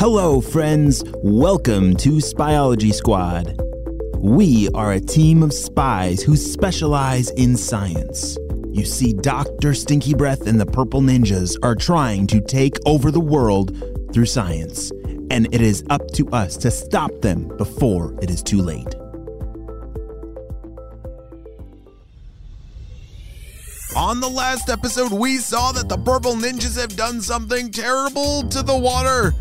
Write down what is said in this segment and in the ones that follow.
Hello, friends. Welcome to Spyology Squad. We are a team of spies who specialize in science. You see, Dr. Stinky Breath and the Purple Ninjas are trying to take over the world through science, and it is up to us to stop them before it is too late. On the last episode, we saw that the purple ninjas have done something terrible to the water.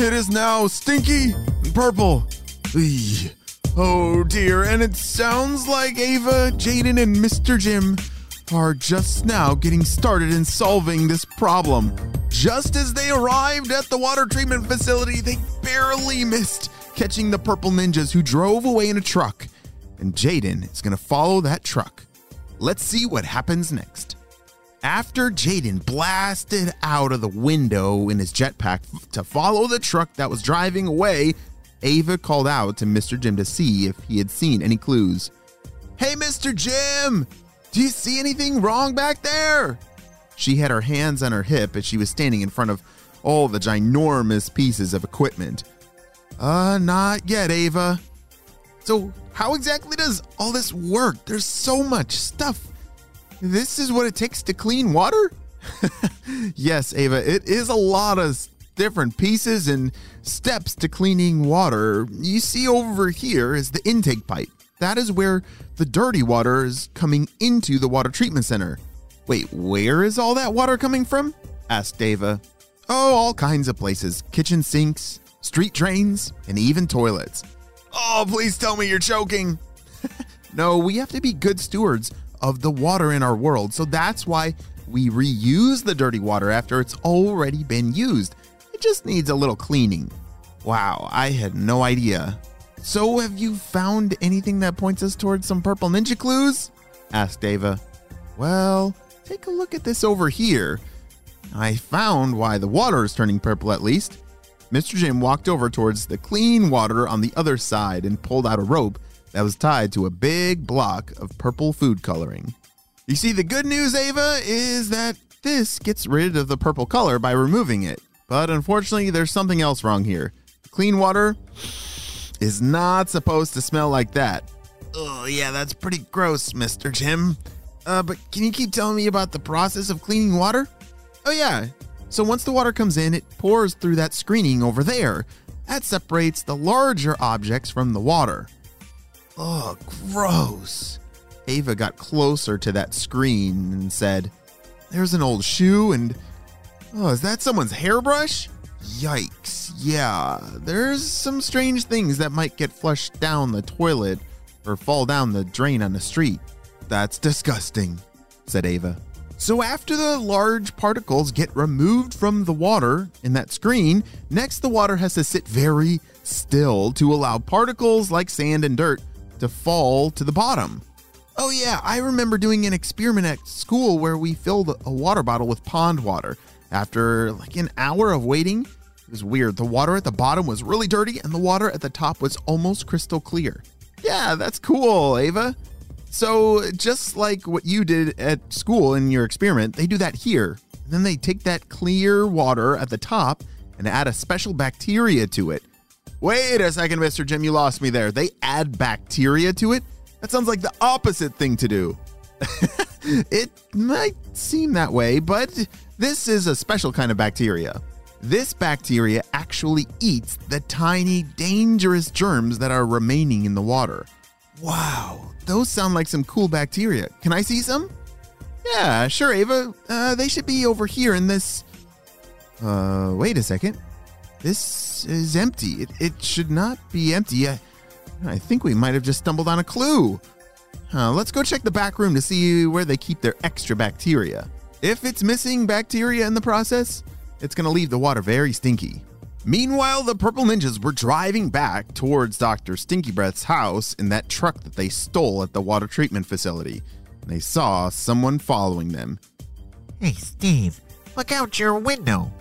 It is now stinky and purple. Oh dear, and it sounds like Ava, Jaden, and Mr. Jim are just now getting started in solving this problem. Just as they arrived at the water treatment facility, they barely missed catching the purple ninjas who drove away in a truck. And Jaden is going to follow that truck. Let's see what happens next. After Jaden blasted out of the window in his jetpack to follow the truck that was driving away, Ava called out to Mr. Jim to see if he had seen any clues. Hey, Mr. Jim! Do you see anything wrong back there? She had her hands on her hip as she was standing in front of all the ginormous pieces of equipment. Uh, not yet, Ava. So, how exactly does all this work? There's so much stuff. This is what it takes to clean water? yes, Ava, it is a lot of different pieces and steps to cleaning water. You see over here is the intake pipe. That is where the dirty water is coming into the water treatment center. Wait, where is all that water coming from? asked Ava. Oh, all kinds of places kitchen sinks, street drains, and even toilets. Oh, please tell me you're choking. no, we have to be good stewards of the water in our world, so that's why we reuse the dirty water after it's already been used. It just needs a little cleaning. Wow, I had no idea. So, have you found anything that points us towards some purple ninja clues? asked Ava. Well, take a look at this over here. I found why the water is turning purple at least. Mr. Jim walked over towards the clean water on the other side and pulled out a rope that was tied to a big block of purple food coloring. You see, the good news, Ava, is that this gets rid of the purple color by removing it. But unfortunately, there's something else wrong here. Clean water is not supposed to smell like that. Oh, yeah, that's pretty gross, Mr. Jim. Uh, but can you keep telling me about the process of cleaning water? Oh, yeah. So once the water comes in, it pours through that screening over there. That separates the larger objects from the water. Oh, gross. Ava got closer to that screen and said, There's an old shoe and. Oh, is that someone's hairbrush? Yikes. Yeah, there's some strange things that might get flushed down the toilet or fall down the drain on the street. That's disgusting, said Ava. So, after the large particles get removed from the water in that screen, next the water has to sit very still to allow particles like sand and dirt to fall to the bottom. Oh, yeah, I remember doing an experiment at school where we filled a water bottle with pond water. After like an hour of waiting, it was weird. The water at the bottom was really dirty and the water at the top was almost crystal clear. Yeah, that's cool, Ava. So, just like what you did at school in your experiment, they do that here. Then they take that clear water at the top and add a special bacteria to it. Wait a second, Mr. Jim, you lost me there. They add bacteria to it? That sounds like the opposite thing to do. it might seem that way, but this is a special kind of bacteria. This bacteria actually eats the tiny, dangerous germs that are remaining in the water. Wow, those sound like some cool bacteria. Can I see some? Yeah, sure, Ava. Uh, they should be over here in this. Uh, wait a second. This is empty. It, it should not be empty. I, I think we might have just stumbled on a clue. Uh, let's go check the back room to see where they keep their extra bacteria. If it's missing bacteria in the process, it's going to leave the water very stinky. Meanwhile, the Purple Ninjas were driving back towards Dr. Stinky Breath's house in that truck that they stole at the water treatment facility. They saw someone following them. Hey, Steve, look out your window.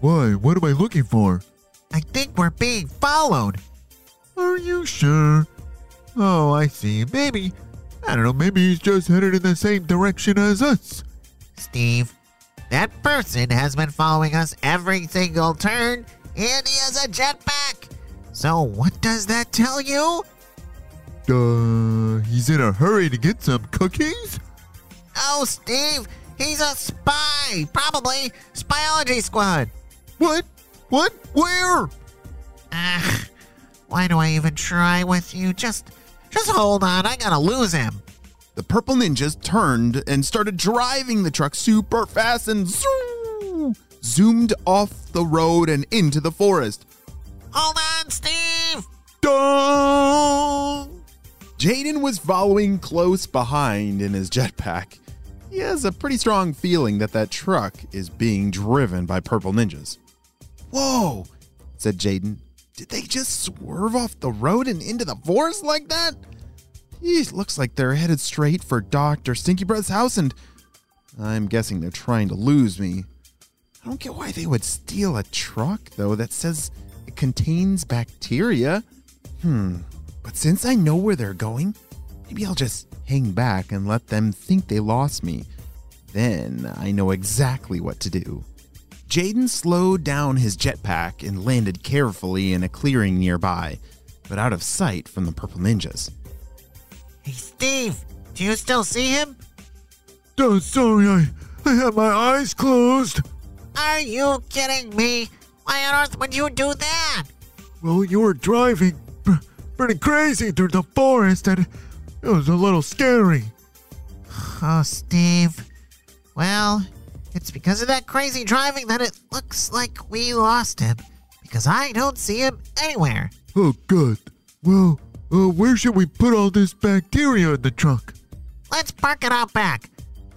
Why? What am I looking for? I think we're being followed. Are you sure? Oh, I see. Maybe. I don't know. Maybe he's just headed in the same direction as us. Steve, that person has been following us every single turn and he has a jetpack. So, what does that tell you? Uh, he's in a hurry to get some cookies? Oh, Steve, he's a spy. Probably Spyology Squad. What? What? Where? Ah, why do I even try with you? Just, just hold on. I gotta lose him. The purple ninjas turned and started driving the truck super fast and zoom, zoomed off the road and into the forest. Hold on, Steve. Dong! Jaden was following close behind in his jetpack. He has a pretty strong feeling that that truck is being driven by purple ninjas. Whoa, said Jaden. Did they just swerve off the road and into the forest like that? It looks like they're headed straight for Dr. Stinky Breath's house, and I'm guessing they're trying to lose me. I don't get why they would steal a truck, though, that says it contains bacteria. Hmm, but since I know where they're going, maybe I'll just hang back and let them think they lost me. Then I know exactly what to do. Jaden slowed down his jetpack and landed carefully in a clearing nearby, but out of sight from the purple ninjas. Hey, Steve, do you still see him? Oh, sorry, I, I had my eyes closed. Are you kidding me? Why on earth would you do that? Well, you were driving pretty crazy through the forest, and it was a little scary. Oh, Steve. Well, it's because of that crazy driving that it looks like we lost him. Because I don't see him anywhere. Oh, good. Well, uh, where should we put all this bacteria in the truck? Let's park it out back.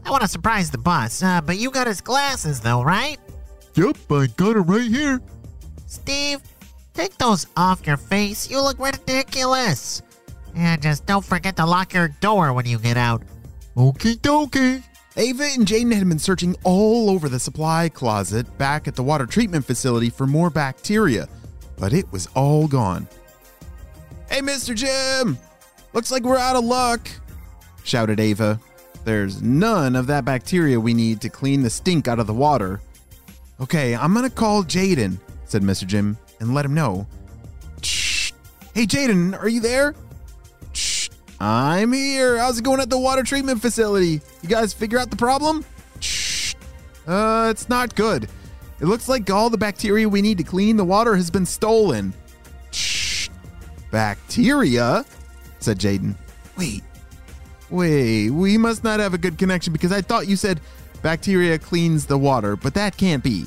I want to surprise the boss, uh, but you got his glasses though, right? Yep, I got it right here. Steve, take those off your face. You look ridiculous. And just don't forget to lock your door when you get out. Okie dokie. Ava and Jaden had been searching all over the supply closet back at the water treatment facility for more bacteria, but it was all gone. Hey, Mr. Jim! Looks like we're out of luck, shouted Ava. There's none of that bacteria we need to clean the stink out of the water. Okay, I'm gonna call Jaden, said Mr. Jim, and let him know. Shh. Hey, Jaden, are you there? I'm here. How's it going at the water treatment facility? You guys figure out the problem? Shh. Uh, it's not good. It looks like all the bacteria we need to clean the water has been stolen. Shh. Bacteria? said Jaden. Wait. Wait, we must not have a good connection because I thought you said bacteria cleans the water, but that can't be.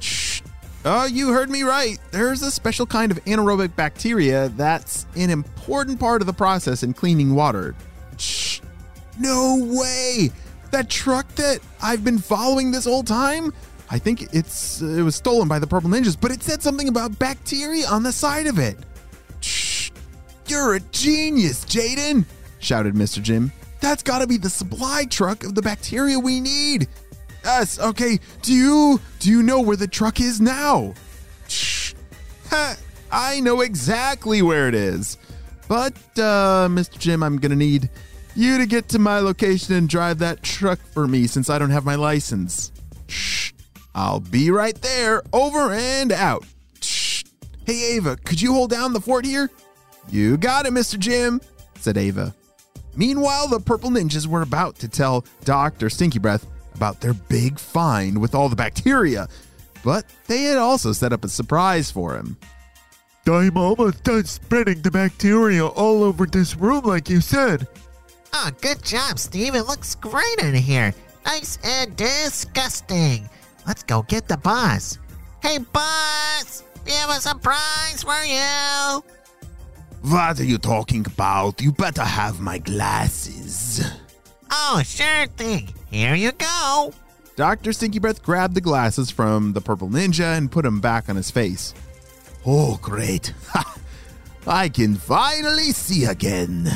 Shh. Oh, you heard me right. There's a special kind of anaerobic bacteria that's an important part of the process in cleaning water. Shh. No way! That truck that I've been following this whole time? I think it's it was stolen by the purple ninjas, but it said something about bacteria on the side of it. Shh. You're a genius, Jaden, shouted Mr. Jim. That's got to be the supply truck of the bacteria we need. Yes, okay. Do you do you know where the truck is now? I know exactly where it is. But uh Mr. Jim, I'm going to need you to get to my location and drive that truck for me since I don't have my license. Shh. I'll be right there. Over and out. Shh. Hey Ava, could you hold down the fort here? You got it, Mr. Jim, said Ava. Meanwhile, the purple ninjas were about to tell Dr. Stinky Breath about their big find with all the bacteria, but they had also set up a surprise for him. I'm almost done spreading the bacteria all over this room, like you said. Oh, good job, Steve. It looks great in here. Nice and disgusting. Let's go get the boss. Hey, boss! We have a surprise for you. What are you talking about? You better have my glasses. Oh, sure thing. Here you go. Dr. Stinky Breath grabbed the glasses from the purple ninja and put them back on his face. Oh, great. Ha! I can finally see again.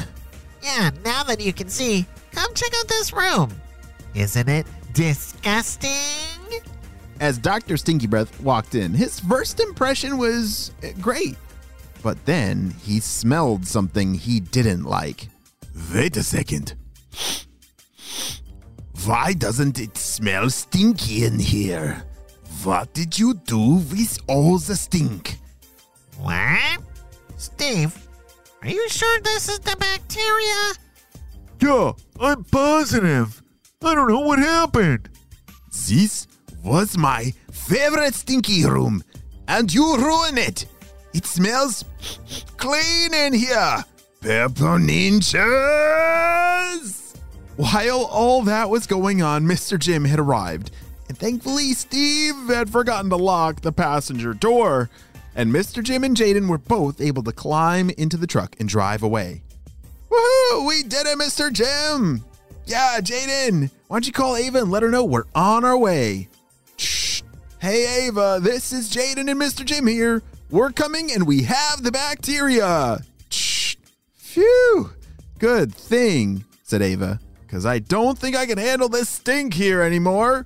Yeah, now that you can see, come check out this room. Isn't it disgusting? As Dr. Stinky Breath walked in, his first impression was uh, great. But then he smelled something he didn't like. Wait a second. Why doesn't it smell stinky in here? What did you do with all the stink? What? Steve, are you sure this is the bacteria? Yeah, I'm positive. I don't know what happened. This was my favorite stinky room, and you ruin it. It smells clean in here. Purple ninjas! While all that was going on, Mr. Jim had arrived, and thankfully Steve had forgotten to lock the passenger door, and Mr. Jim and Jaden were both able to climb into the truck and drive away. Woohoo! We did it, Mr. Jim! Yeah, Jaden, why don't you call Ava and let her know we're on our way? Shh. Hey, Ava, this is Jaden and Mr. Jim here. We're coming and we have the bacteria. Shh. Phew. Good thing, said Ava, because I don't think I can handle this stink here anymore.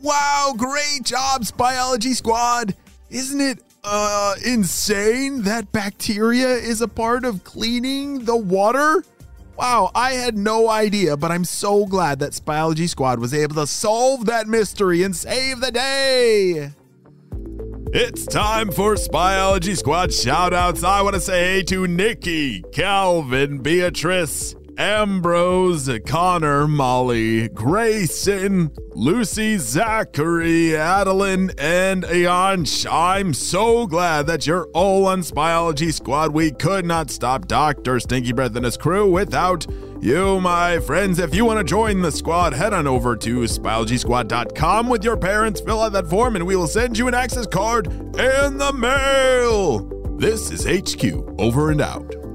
Wow, great jobs, Spyology Squad. Isn't it uh insane that bacteria is a part of cleaning the water? Wow, I had no idea, but I'm so glad that Spyology Squad was able to solve that mystery and save the day. It's time for Spyology Squad shoutouts. I want to say hey to Nikki, Calvin, Beatrice, Ambrose, Connor, Molly, Grayson, Lucy, Zachary, Adeline, and Ayansh. I'm so glad that you're all on Spyology Squad. We could not stop Dr. Stinky Breath and his crew without you, my friends. If you want to join the squad, head on over to spyologysquad.com with your parents, fill out that form, and we will send you an access card in the mail. This is HQ, over and out.